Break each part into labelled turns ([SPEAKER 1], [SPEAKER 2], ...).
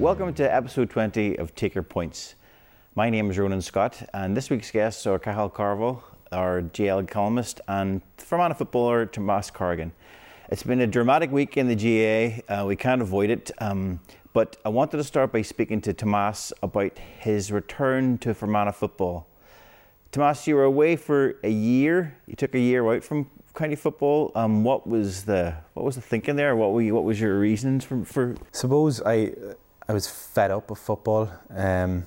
[SPEAKER 1] Welcome to episode 20 of Take Your Points. My name is Ronan Scott, and this week's guests are Cahal Carvill, our GL columnist, and Fermanagh footballer Tomas Corrigan. It's been a dramatic week in the GAA. Uh, we can't avoid it. Um, but I wanted to start by speaking to Tomas about his return to Fermanagh football. Tomas, you were away for a year. You took a year out from county football. Um, what was the what was the thinking there? What were you, what was your reasons for, for?
[SPEAKER 2] Suppose I I was fed up with football. Um,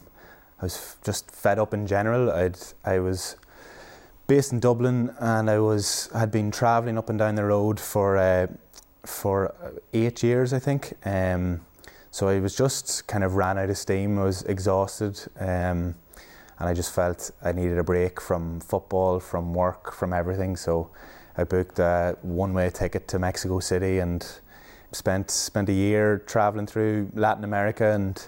[SPEAKER 2] I was just fed up in general. I'd I was based in Dublin, and I was had been travelling up and down the road for uh, for eight years, I think. Um, so I was just kind of ran out of steam. I was exhausted, um, and I just felt I needed a break from football, from work, from everything. So I booked a one-way ticket to Mexico City and spent spent a year traveling through Latin America and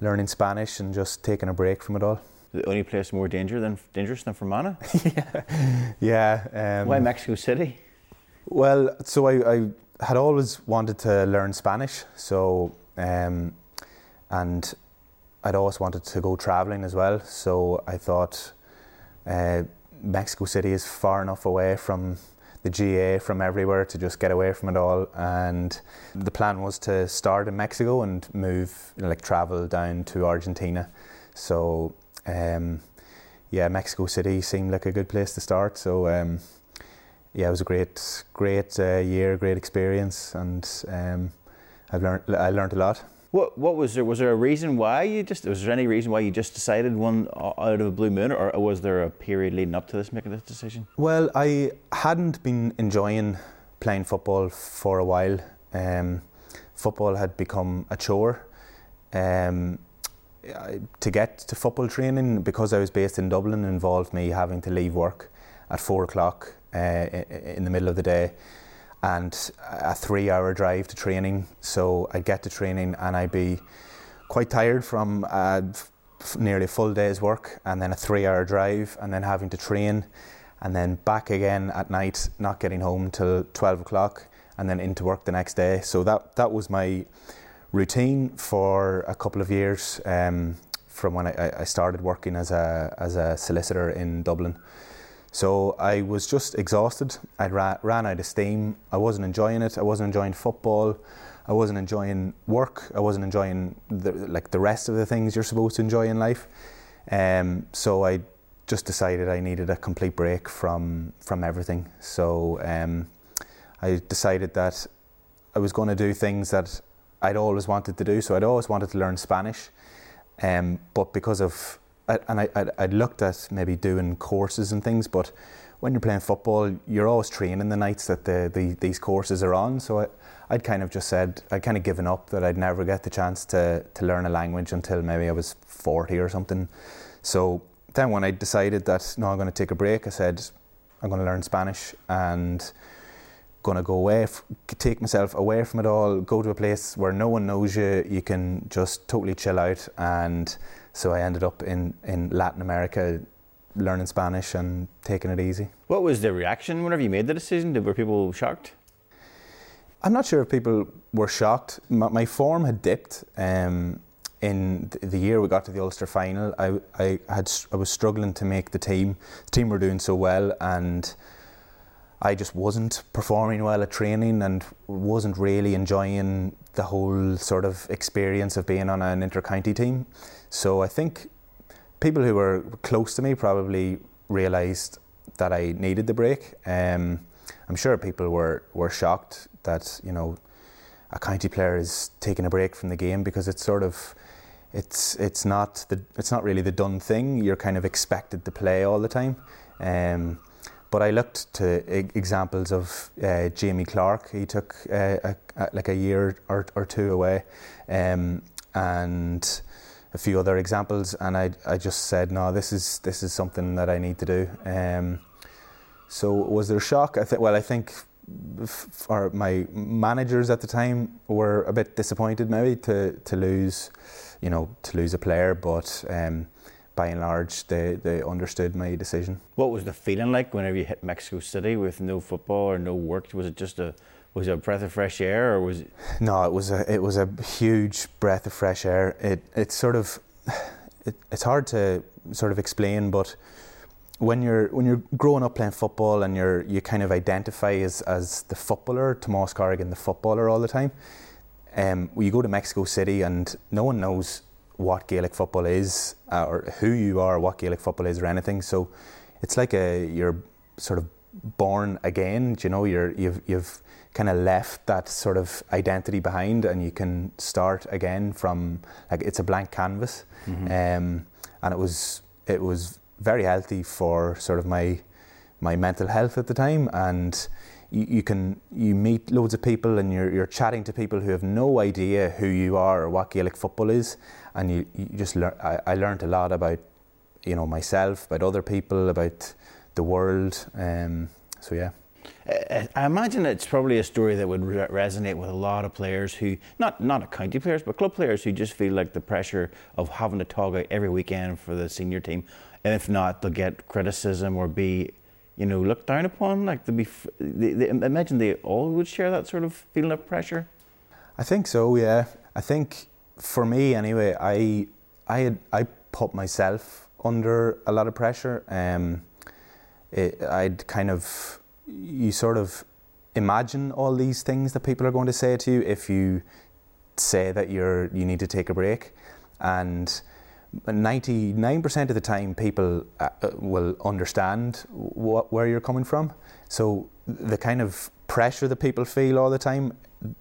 [SPEAKER 2] learning Spanish and just taking a break from it all
[SPEAKER 1] the only place more danger than dangerous than Fermanagh?
[SPEAKER 2] yeah. yeah
[SPEAKER 1] um, Why Mexico City?
[SPEAKER 2] Well, so I, I, had always wanted to learn Spanish, so um, and I'd always wanted to go traveling as well. So I thought uh, Mexico City is far enough away from the GAA from everywhere, to just get away from it all. And the plan was to start in Mexico and move, like travel down to Argentina. So um, yeah, Mexico City seemed like a good place to start. So um, yeah, it was a great, great uh, year, great experience, and um, I've learned I learned a lot.
[SPEAKER 1] What what was there? Was there a reason why you just? Was there any reason why you just decided one out of a blue moon, or was there a period leading up to this making this decision?
[SPEAKER 2] Well, I hadn't been enjoying playing football for a while. Um, football had become a chore. Um, to get to football training because I was based in Dublin involved me having to leave work at four o'clock uh, in the middle of the day and a three hour drive to training. So I'd get to training and I'd be quite tired from uh, nearly a full day's work and then a three hour drive and then having to train and then back again at night, not getting home till 12 o'clock and then into work the next day. So that, that was my routine for a couple of years um, from when I, I, started working as a, as a solicitor in Dublin. So I was just exhausted. I ra- ran out of steam. I wasn't enjoying it. I wasn't enjoying football. I wasn't enjoying work. I wasn't enjoying the, like the rest of the things you're supposed to enjoy in life. Um, so I just decided I needed a complete break from from everything. So um, I decided that I was going to do things that I'd always wanted to do. So I'd always wanted to learn Spanish, um, but because of and I, I'd, I'd looked at maybe doing courses and things, but when you're playing football, you're always training the nights that the, the these courses are on. So I, I'd kind of just said I'd kind of given up that I'd never get the chance to to learn a language until maybe I was 40 or something. So then when I decided that no, I'm going to take a break, I said I'm going to learn Spanish and going to go away, f- take myself away from it all, go to a place where no one knows you, you can just totally chill out. And so I ended up in, in Latin America learning Spanish and taking it easy.
[SPEAKER 1] What was the reaction whenever you made the decision? Were people shocked?
[SPEAKER 2] I'm not sure if people were shocked. My, my form had dipped. Um, in the year we got to the Ulster final, I, I had I was struggling to make the team. The team were doing so well, and I just wasn't performing well at training and wasn't really enjoying the whole sort of experience of being on an intercounty team. So I think people who were close to me probably realised that I needed the break. Um, I'm sure people were, were shocked that you know a county player is taking a break from the game because it's sort of it's it's not the it's not really the done thing. You're kind of expected to play all the time. Um, but I looked to examples of uh, Jamie Clarke. He took uh, a, a, like a year or, or two away, um, and a few other examples. And I, I just said, no, this is this is something that I need to do. Um, so was there shock? I think. Well, I think for my managers at the time were a bit disappointed, maybe to to lose, you know, to lose a player, but. Um, by and large, they, they understood my decision.
[SPEAKER 1] What was the feeling like whenever you hit Mexico City with no football or no work? Was it just a was it a breath of fresh air, or was it?
[SPEAKER 2] No, it was a it was a huge breath of fresh air. It it's sort of it, it's hard to sort of explain, but when you're when you're growing up playing football and you're you kind of identify as as the footballer, Tomas Corrigan, the footballer all the time. Um, you go to Mexico City and no one knows what Gaelic football is uh, or who you are, what Gaelic football is, or anything. So it's like a you're sort of born again. You know, you're you've you've kind of left that sort of identity behind, and you can start again from like it's a blank canvas. Mm-hmm. Um, and it was it was very healthy for sort of my my mental health at the time and you, you, can you meet loads of people and you're, you're chatting to people who have no idea who you are or what Gaelic football is and you, you just learn I, I learned a lot about you know myself about other people about the world um, so yeah
[SPEAKER 1] I imagine it's probably a story that would re- resonate with a lot of players who, not not county players, but club players who just feel like the pressure of having to talk out every weekend for the senior team, and if not, they'll get criticism or be, you know, looked down upon. Like they be, they, they, imagine they all would share that sort of feeling of pressure.
[SPEAKER 2] I think so. Yeah, I think for me anyway, I I had I put myself under a lot of pressure. Um, it, I'd kind of you sort of imagine all these things that people are going to say to you if you say that you're you need to take a break and 99% of the time people uh, uh, will understand what, where you're coming from so the kind of pressure that people feel all the time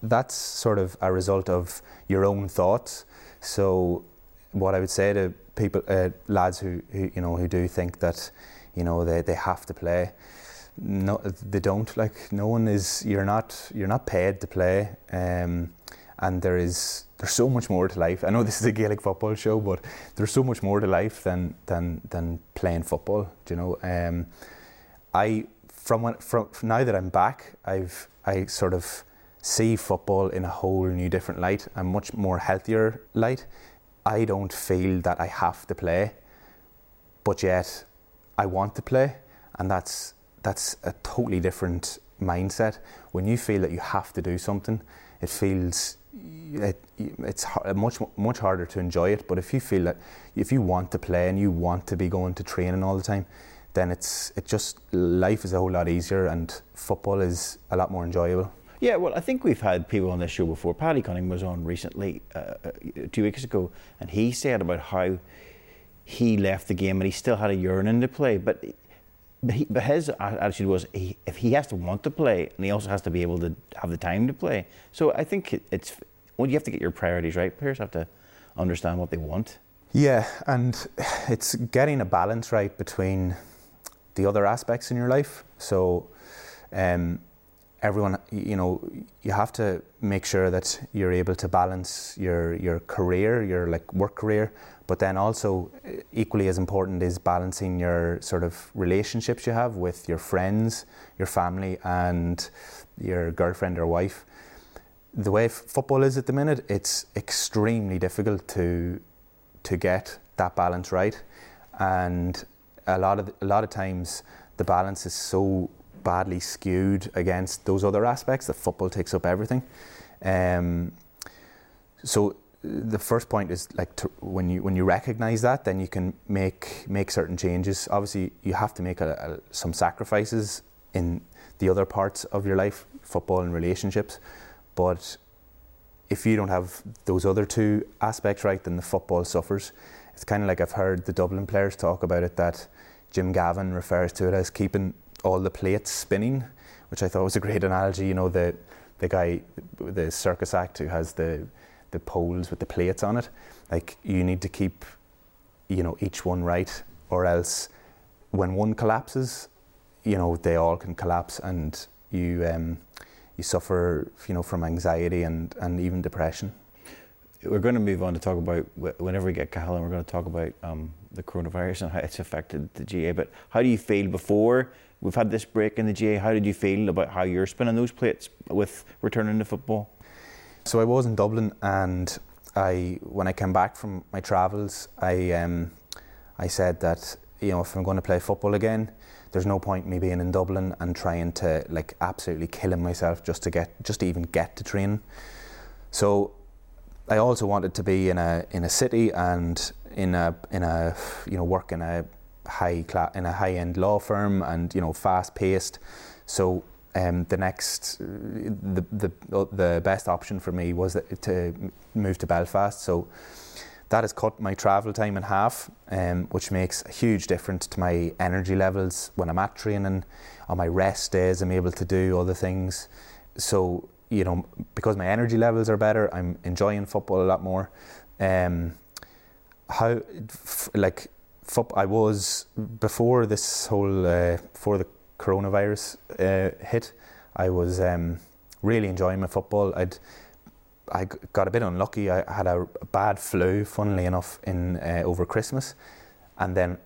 [SPEAKER 2] that's sort of a result of your own thoughts so what i would say to people uh, lads who, who you know who do think that you know they, they have to play no, they don't. Like no one is. You're not. You're not paid to play. Um, and there is. There's so much more to life. I know this is a Gaelic football show, but there's so much more to life than than than playing football. Do you know? Um, I from when from now that I'm back, I've I sort of see football in a whole new different light, a much more healthier light. I don't feel that I have to play, but yet I want to play, and that's that's a totally different mindset. When you feel that you have to do something, it feels it, it's much much harder to enjoy it. But if you feel that if you want to play and you want to be going to training all the time, then it's it just life is a whole lot easier and football is a lot more enjoyable.
[SPEAKER 1] Yeah, well, I think we've had people on this show before. Paddy Cunningham was on recently, uh, uh, two weeks ago, and he said about how he left the game and he still had a yearning to play, but but, he, but his attitude was he, if he has to want to play and he also has to be able to have the time to play. So I think it's well, you have to get your priorities right. Players have to understand what they want.
[SPEAKER 2] Yeah, and it's getting a balance right between the other aspects in your life. So, um, everyone, you know, you have to make sure that you're able to balance your your career, your like work career, but then also, uh, equally as important is balancing your sort of relationships you have with your friends, your family, and your girlfriend or wife. The way f- football is at the minute, it's extremely difficult to to get that balance right, and a lot of a lot of times the balance is so badly skewed against those other aspects that football takes up everything. Um, so the first point is like to, when you when you recognize that, then you can make make certain changes. Obviously, you have to make a, a, some sacrifices in the other parts of your life, football and relationships. But if you don't have those other two aspects right, then the football suffers. It's kind of like I've heard the Dublin players talk about it that Jim Gavin refers to it as keeping all the plates spinning, which I thought was a great analogy. You know, the the guy, the circus act who has the the poles with the plates on it. Like you need to keep, you know, each one right, or else when one collapses, you know, they all can collapse, and you um, you suffer, you know, from anxiety and and even depression.
[SPEAKER 1] We're going to move on to talk about whenever we get Cahal, we're going to talk about um, the coronavirus and how it's affected the GAA. But how do you feel before we've had this break in the GAA? How did you feel about how you're spinning those plates with returning to football?
[SPEAKER 2] So I was in Dublin, and I when I came back from my travels, I um, I said that you know if I'm going to play football again, there's no point me being in Dublin and trying to like absolutely killing myself just to get just to even get to train. So I also wanted to be in a in a city and in a in a you know work in a high class in a high end law firm and you know fast paced. So um, the next the, the the best option for me was to move to Belfast. So that has cut my travel time in half, um, which makes a huge difference to my energy levels when I'm at training. On my rest days, I'm able to do other things. So you know, because my energy levels are better, I'm enjoying football a lot more. Um, how, f- like, fo- I was before this whole uh, before the coronavirus uh, hit, I was um, really enjoying my football. I'd I got a bit unlucky. I had a bad flu, funnily enough, in uh, over Christmas, and then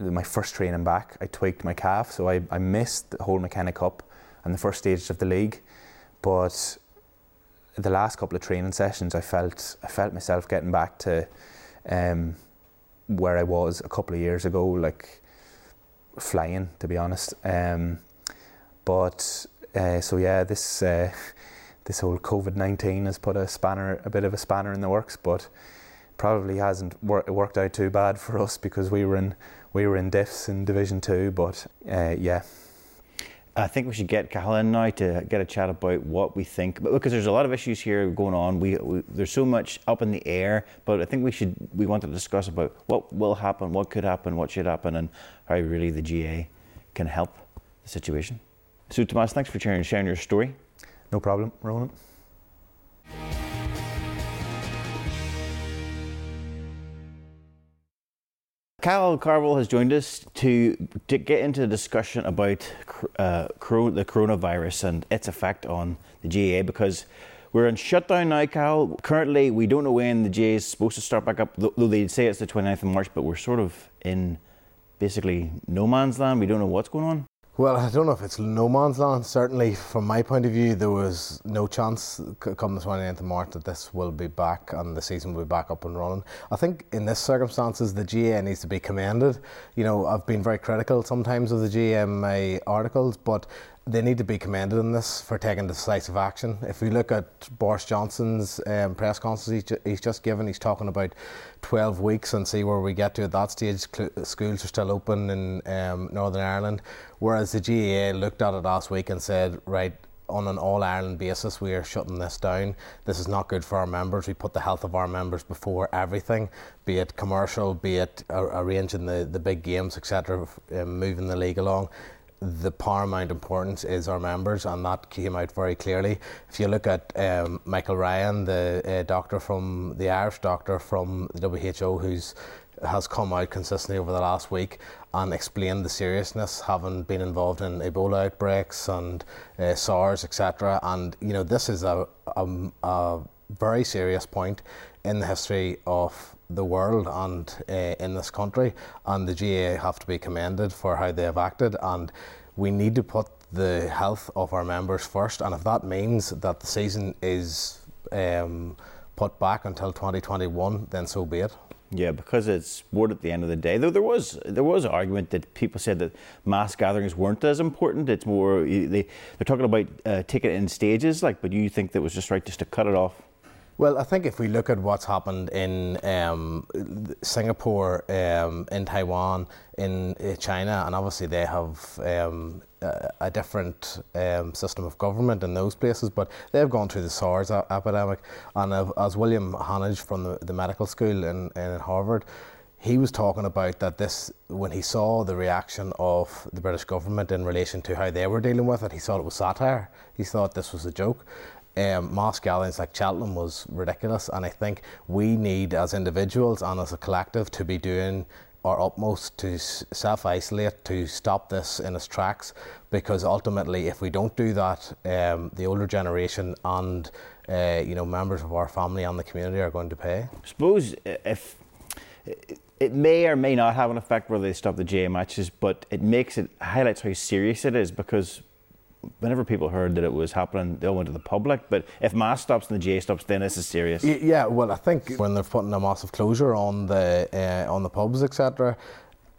[SPEAKER 2] my first training back, I tweaked my calf, so I, I missed the whole McKenna Cup and the first stage of the league. But the last couple of training sessions, I felt I felt myself getting back to um, where I was a couple of years ago, like flying, to be honest. Um, but uh, so yeah, this. Uh, this whole COVID nineteen has put a spanner, a bit of a spanner in the works, but probably hasn't wor- worked out too bad for us because we were in we were in diffs in Division Two. But uh, yeah.
[SPEAKER 1] I think we should get Cahal now to get a chat about what we think, because there's a lot of issues here going on. We, we, there's so much up in the air, but I think we should we want to discuss about what will happen, what could happen, what should happen, and how really the GA can help the situation. So, Tomas, thanks for sharing, sharing your story.
[SPEAKER 2] No problem, Ronan.
[SPEAKER 1] Cahal Carvill has joined us to, to get into the discussion about uh, the coronavirus and its effect on the GAA because we're in shutdown now, Cal. Currently, we don't know when the GAA is supposed to start back up, though they say it's the 29th of March, but we're sort of in basically no man's land. We don't know what's going on.
[SPEAKER 3] Well, I don't know if it's no man's land. Certainly, from my point of view, there was no chance come the 29th of March that this will be back and the season will be back up and running. I think in this circumstances, the GAA needs to be commended. You know, I've been very critical sometimes of the my articles, but they need to be commended in this for taking decisive action. If we look at Boris Johnson's um, press conference he's just given, he's talking about 12 weeks and see where we get to at that stage. Schools are still open in um, Northern Ireland, whereas the GAA looked at it last week and said, right, on an all Ireland basis, we are shutting this down. This is not good for our members. We put the health of our members before everything, be it commercial, be it arranging the, the big games, etc., um, moving the league along the paramount importance is our members, and that came out very clearly. If you look at um, Michael Ryan, the uh, doctor from the Irish doctor from the WHO, who's has come out consistently over the last week and explained the seriousness, having been involved in Ebola outbreaks and uh, SARS, etc. And you know, this is a, a, a very serious point in the history of the world and uh, in this country, and the GAA have to be commended for how they have acted. And we need to put the health of our members first, and if that means that the season is um, put back until 2021, then so be it.
[SPEAKER 1] Yeah, because it's sport at the end of the day. Though there was there was argument that people said that mass gatherings weren't as important. It's more they they're talking about uh, taking it in stages. Like, but you think that was just right just to cut it off?
[SPEAKER 3] Well, I think if we look at what's happened in um, Singapore, um, in Taiwan, in uh, China, and obviously they have um, a, different um, system of government in those places, but they've gone through the SARS epidemic. And as William Hanage from the, the medical school in, in Harvard, he was talking about that this when he saw the reaction of the British government in relation to how they were dealing with it, he thought it was satire. He thought this was a joke um, mass gatherings like Cheltenham was ridiculous, and I think we need, as individuals and as a collective, to be doing our utmost to self isolate to stop this in its tracks, because ultimately, if we don't do that, um, the older generation and uh, you know members of our family and the community are going to pay.
[SPEAKER 1] I suppose if it may or may not have an effect whether they stop the GAA matches, but it makes it highlights how serious it is because whenever people heard that it was happening, they all went to the public. But if mass stops and the GAA stops, then this is serious.
[SPEAKER 3] Yeah, well, I think when they're putting a massive closure on the uh, on the pubs, etc.,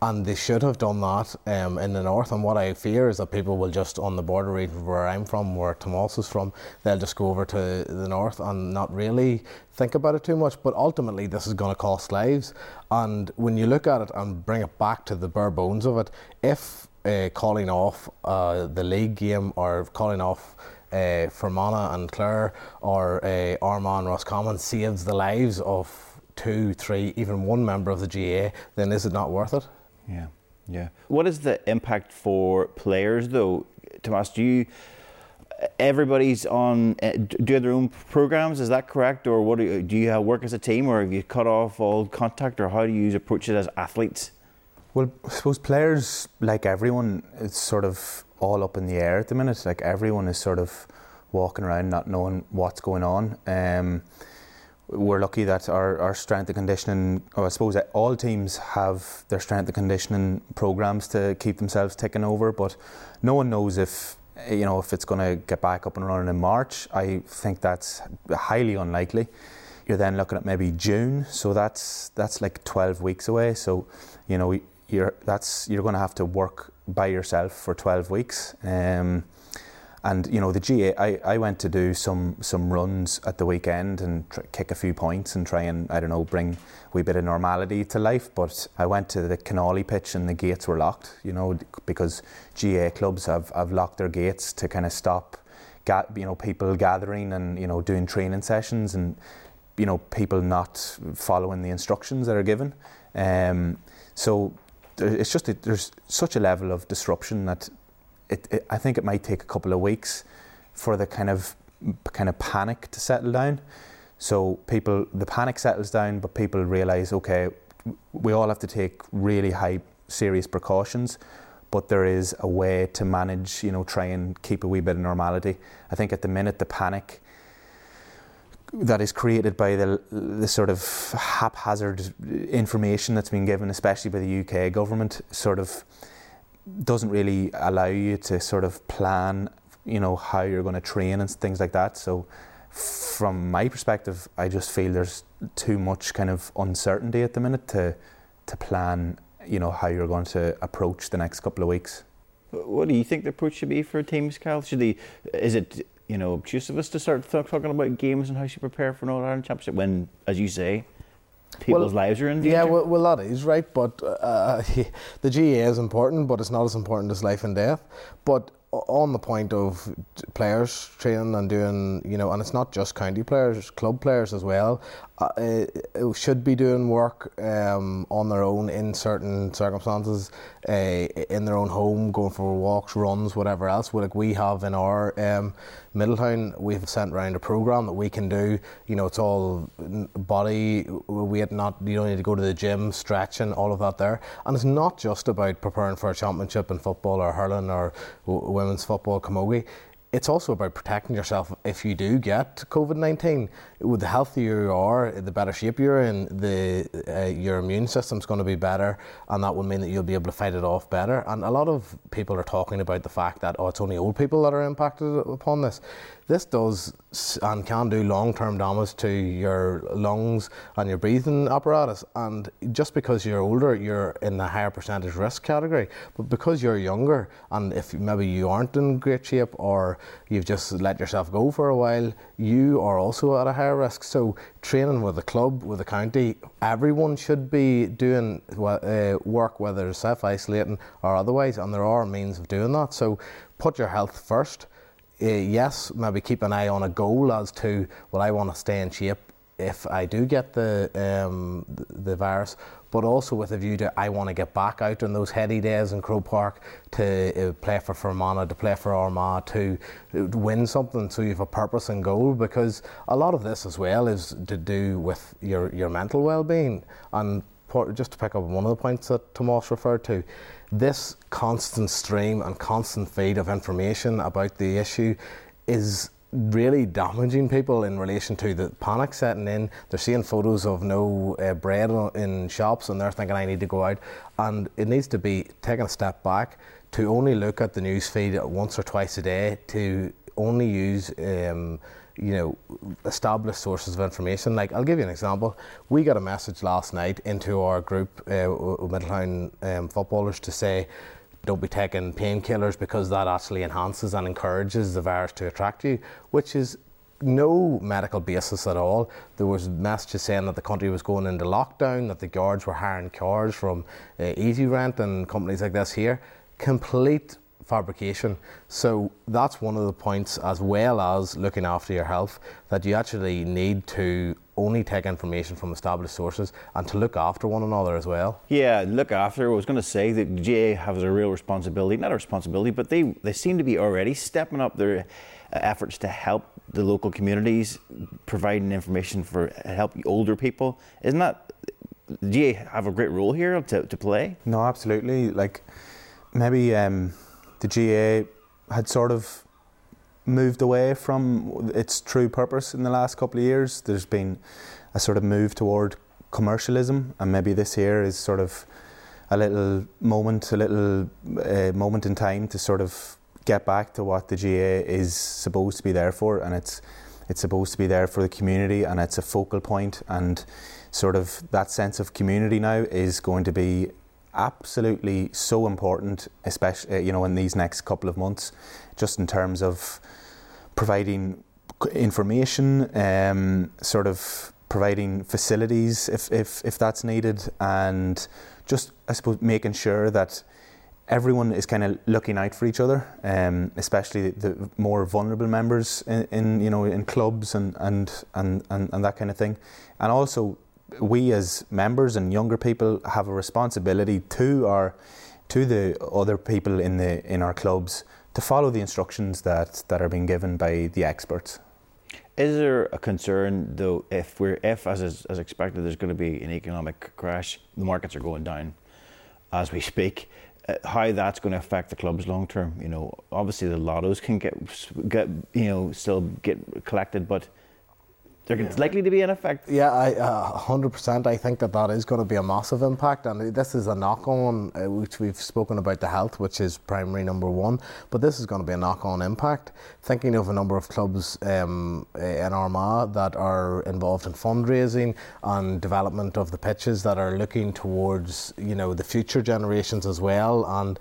[SPEAKER 3] and they should have done that um, in the north. And what I fear is that people will just on the border region where I'm from, where Tomas is from, they'll just go over to the north and not really think about it too much. But ultimately, this is going to cost lives. And when you look at it and bring it back to the bare bones of it, if uh, calling off uh, the league game or calling off uh, Fermanagh and Clare or uh, Armagh Roscommon saves the lives of two, three, even one member of the GAA, then is it not worth it?
[SPEAKER 1] Yeah, yeah. What is the impact for players, though, Tomas? Do you everybody's on uh, do their own programs? Is that correct, or what do you, do you work as a team, or have you cut off all contact, or how do you approach it as athletes?
[SPEAKER 2] Well, I suppose players, like everyone, it's sort of all up in the air at the minute. Like everyone is sort of walking around not knowing what's going on. Um, we're lucky that our, our strength and conditioning, I suppose all teams have their strength and conditioning programs to keep themselves ticking over, but no one knows if you know if it's going to get back up and running in March. I think that's highly unlikely. You're then looking at maybe June, so that's that's like 12 weeks away. So you know you're that's you're going to have to work by yourself for 12 weeks. Um, and you know the GAA, I, I went to do some some runs at the weekend and tr- kick a few points and try and I don't know bring a wee bit of normality to life. But I went to the Kinawley pitch and the gates were locked. You know because GAA clubs have, have locked their gates to kind of stop, ga- you know people gathering and you know doing training sessions and you know people not following the instructions that are given. Um, so it's just there's such a level of disruption that it, it, I think it might take a couple of weeks for the kind of kind of panic to settle down. So people, the panic settles down, but people realise, okay, we all have to take really high, serious precautions, but there is a way to manage, you know, try and keep a wee bit of normality. I think at the minute the panic that is created by the the sort of haphazard information that's been given, especially by the UK government, sort of doesn't really allow you to sort of plan, you know, how you're going to train and things like that. So, from my perspective, I just feel there's too much kind of uncertainty at the minute to to plan, you know, how you're going to approach the next couple of weeks.
[SPEAKER 1] What do you think the approach should be for teams, Kyle? Should they, is it you know obtuse of us to start talking about games and how she prepare for an All Ireland Championship when, as you say, people's well, lives are in danger.
[SPEAKER 3] Yeah, well, well that is right, but uh, the GAA is important, but it's not as important as life and death. But on the point of players training and doing, you know, and it's not just county players, club players as well, uh, should be doing work um, on their own in certain circumstances, uh, in their own home, going for walks, runs, whatever else. Like we have in our um, Middletown, we've sent around a program that we can do. You know, it's all body weight, not you don't need to go to the gym, stretching, all of that there. And it's not just about preparing for a championship in football or hurling or women's football, camogie it's also about protecting yourself if you do get COVID 19. The healthier you are, the better shape you're in, the, uh, your immune system's going to be better, and that will mean that you'll be able to fight it off better. And a lot of people are talking about the fact that, oh, it's only old people that are impacted upon this. This does and can do long term damage to your lungs and your breathing apparatus. And just because you're older, you're in the higher percentage risk category. But because you're younger, and if maybe you aren't in great shape or you've just let yourself go for a while, you are also at a higher risk. So, training with the club, with the county, everyone should be doing uh, work, whether self isolating or otherwise, and there are means of doing that. So, put your health first uh, yes, maybe keep an eye on a goal as to, well, I want to stay in shape if I do get the um, the virus, but also with a view to I want to get back out on those heady days in Croke Park to uh, play for Fermanagh, to play for Armagh, to win something. So you have a purpose and goal because a lot of this as well is to do with your your mental well-being. And just to pick up one of the points that Tomas referred to, this constant stream and constant feed of information about the issue is really damaging people in relation to the panic setting in. They're seeing photos of no uh, bread in shops and they're thinking, I need to go out. And it needs to be taken a step back to only look at the news feed once or twice a day, to only use um, you know, established sources of information. Like, I'll give you an example. We got a message last night into our group, uh, Middletown um, footballers, to say, don't be taking painkillers because that actually enhances and encourages the virus to attract you, which is no medical basis at all. There was messages saying that the country was going into lockdown, that the guards were hiring cars from uh, Easyrent and companies like this here. Complete fabrication. So that's one of the points, as well as looking after your health, that you actually need to only take information from established sources and to look after one another as well.
[SPEAKER 1] Yeah, look after. I was going to say that GAA has a real responsibility, not a responsibility, but they, they seem to be already stepping up their uh, efforts to help the local communities, providing information for help older people. Isn't that, GAA have a great role here to, to play?
[SPEAKER 2] No, absolutely. Like maybe um, the GAA had sort of moved away from its true purpose in the last couple of years. There's been a sort of move toward commercialism, and maybe this year is sort of a little moment, a little uh, moment in time to sort of get back to what the GAA is supposed to be there for, and it's it's supposed to be there for the community, and it's a focal point, and sort of that sense of community now is going to be absolutely so important, especially uh, you know in these next couple of months, just in terms of providing information, um, sort of providing facilities if, if if that's needed, and just I suppose making sure that everyone is kind of looking out for each other, um, especially the more vulnerable members in, in, you know in clubs and and, and, and and that kind of thing, and also we as members and younger people have a responsibility to our to the other people in the in our clubs to follow the instructions that, that are being given by the experts.
[SPEAKER 1] Is there a concern though if we're if as is, as expected there's going to be an economic crash, the markets are going down as we speak. Uh, how that's going to affect the clubs long term? You know, obviously the lottos can get get you know still get collected, but there's likely to be an effect.
[SPEAKER 3] Yeah, I, uh, 100%. I think that that is going to be a massive impact, and this is a knock on, uh, which we've spoken about the health, which is primary number one, but this is going to be a knock on impact. Thinking of a number of clubs um, in Armagh that are involved in fundraising and development of the pitches that are looking towards you know the future generations as well and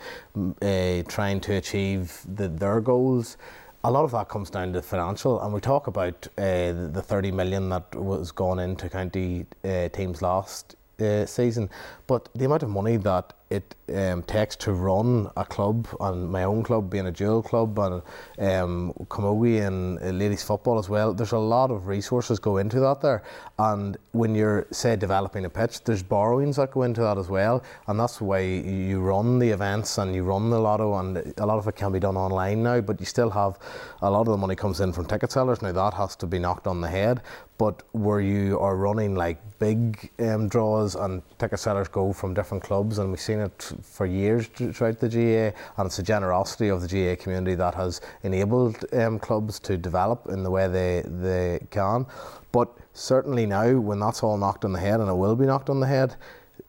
[SPEAKER 3] uh, trying to achieve the, their goals a lot of that comes down to financial, and we talk about uh, the 30 million that was gone into county uh, teams last uh, season, but the amount of money that it um, takes to run a club, and my own club being a dual club, and um, Camogie and ladies football as well. There's a lot of resources go into that there, and when you're say developing a pitch, there's borrowings that go into that as well, and that's why you run the events and you run the lotto, and a lot of it can be done online now, but you still have a lot of the money comes in from ticket sellers. Now that has to be knocked on the head, but where you are running like big um, draws and ticket sellers go from different clubs, and we've seen it for years throughout the GAA, and it's the generosity of the GAA community that has enabled um, clubs to develop in the way they, they can. But certainly now, when that's all knocked on the head, and it will be knocked on the head,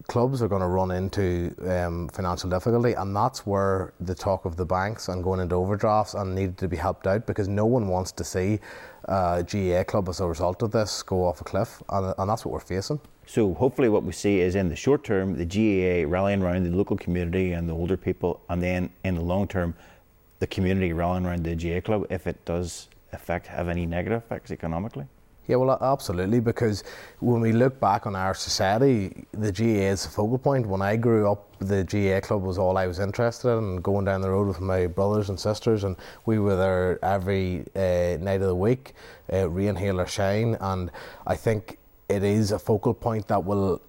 [SPEAKER 3] clubs are going to run into um, financial difficulty, and that's where the talk of the banks and going into overdrafts and needed to be helped out because no one wants to see a GAA club as a result of this go off a cliff, and, and that's what we're facing.
[SPEAKER 1] So hopefully, what we see is in the short term, the GAA rallying around the local community and the older people, and then in the long term, the community rallying around the GAA club. If it does affect have any negative effects economically.
[SPEAKER 3] Yeah, well, absolutely, because when we look back on our society, the GAA is a focal point. When I grew up, the GAA club was all I was interested in, and going down the road with my brothers and sisters, and we were there every uh, night of the week, uh, rain, hail, or shine. And I think it is a focal point that will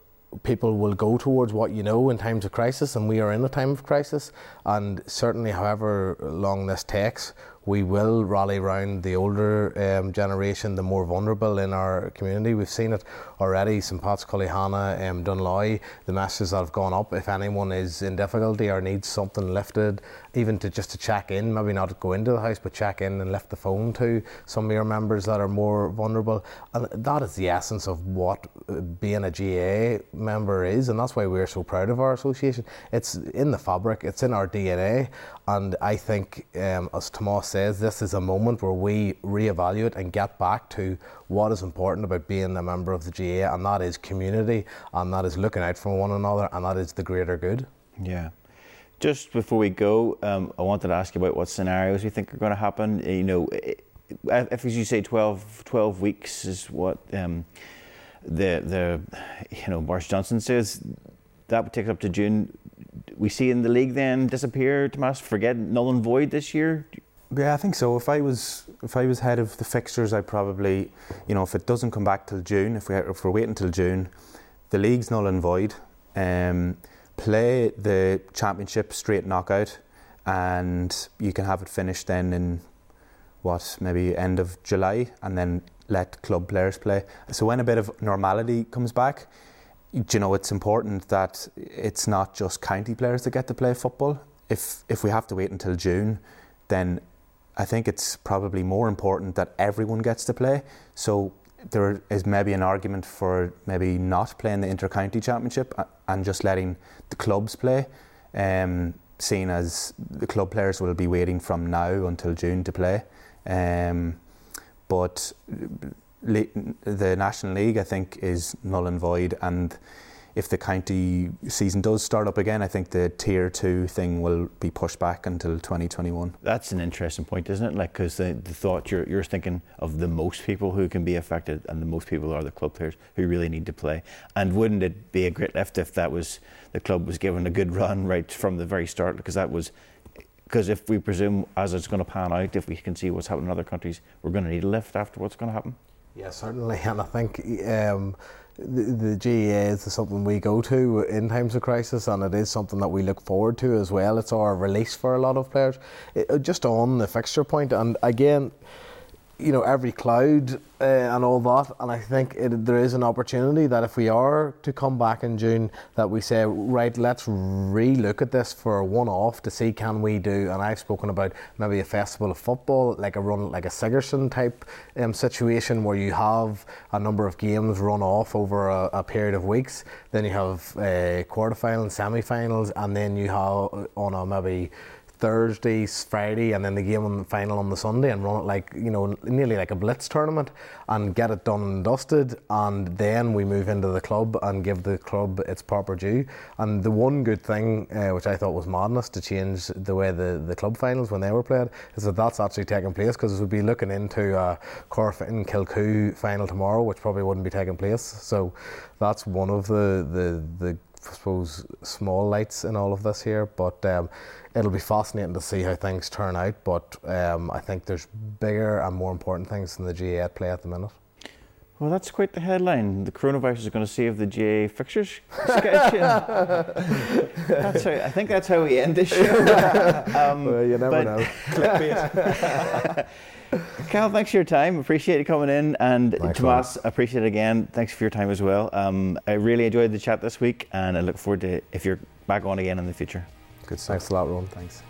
[SPEAKER 3] people will go towards what you know in times of crisis, and we are in a time of crisis. And certainly, however long this takes, we will rally around the older um, generation, the more vulnerable in our community. We've seen it already. St Pat's, Cullyhanna, um, Dunloy, the messages that have gone up. If anyone is in difficulty or needs something lifted, even to just to check in, maybe not go into the house, but check in and lift the phone to some of your members that are more vulnerable. And that is the essence of what uh, being a GAA member is, and that's why we're so proud of our association. It's in the fabric, it's in our DNA, and I think, um, as Tomas says, this is a moment where we reevaluate and get back to what is important about being a member of the GAA, and that is community, and that is looking out for one another, and that is the greater good.
[SPEAKER 1] Yeah. Just before we go, um, I wanted to ask you about what scenarios you think are going to happen. You know, if as you say, 12, 12 weeks is what um, the the you know Boris Johnson says that would take up to June. We see in the league then disappear, Tomas. Forget null and void this year.
[SPEAKER 2] Yeah, I think so. If I was if I was head of the fixtures, I probably, you know, if it doesn't come back till June, if we if we're waiting till June, the league's null and void. Um, play the championship straight knockout, and you can have it finished then in what maybe end of July, and then let club players play. So when a bit of normality comes back, you know it's important that it's not just county players that get to play football. If if we have to wait until June, then I think it's probably more important that everyone gets to play. So there is maybe an argument for maybe not playing the inter-county championship and just letting the clubs play, um, seeing as the club players will be waiting from now until June to play. Um, but the National League, I think, is null and void. And if the county season does start up again, I think the tier two thing will be pushed back until 2021.
[SPEAKER 1] That's an interesting point, isn't it? Like, because the, the thought you're, you're thinking of the most people who can be affected, and the most people are the club players who really need to play. And wouldn't it be a great lift if that was the club was given a good run right from the very start? Because that was because if we presume as it's going to pan out, if we can see what's happening in other countries, we're going to need a lift after what's going to happen.
[SPEAKER 3] Yeah, certainly, and I think um, the, the GAA is something we go to in times of crisis, and it is something that we look forward to as well. It's our release for a lot of players. It, just on the fixture point, and again, you know every cloud uh, and all that. And I think it, there is an opportunity that if we are to come back in June that we say right let's re-look at this for a one-off to see can we do and I've spoken about maybe a festival of football like a run like a Sigerson type um, situation where you have a number of games run off over a, a period of weeks. Then you have uh, quarterfinals semi-finals and then you have on a maybe Thursday, Friday, and then the game on the final on the Sunday, and run it like you know nearly like a blitz tournament, and get it done and dusted, and then we move into the club and give the club its proper due. And the one good thing, uh, which I thought was madness, to change the way the, the club finals when they were played, is that that's actually taking place because we'd be looking into a Corofin Kilcoo final tomorrow, which probably wouldn't be taking place. So that's one of the the the suppose small lights in all of this here, but. Um, it'll be fascinating to see how things turn out. But um, I think there's bigger and more important things in the GAA at play at the minute.
[SPEAKER 1] Well, that's quite the headline. The coronavirus is going to save the GAA fixtures sketch. that's how, I think that's how we end this show.
[SPEAKER 3] um, well, you never know. Clickbait.
[SPEAKER 1] Cal, thanks for your time. Appreciate you coming in. And Thanks Tomas, appreciate it again. Thanks for your time as well. Um, I really enjoyed the chat this week, and I look forward to if you're back on again in the future.
[SPEAKER 3] Good stuff. Thanks a lot, Ron. Thanks.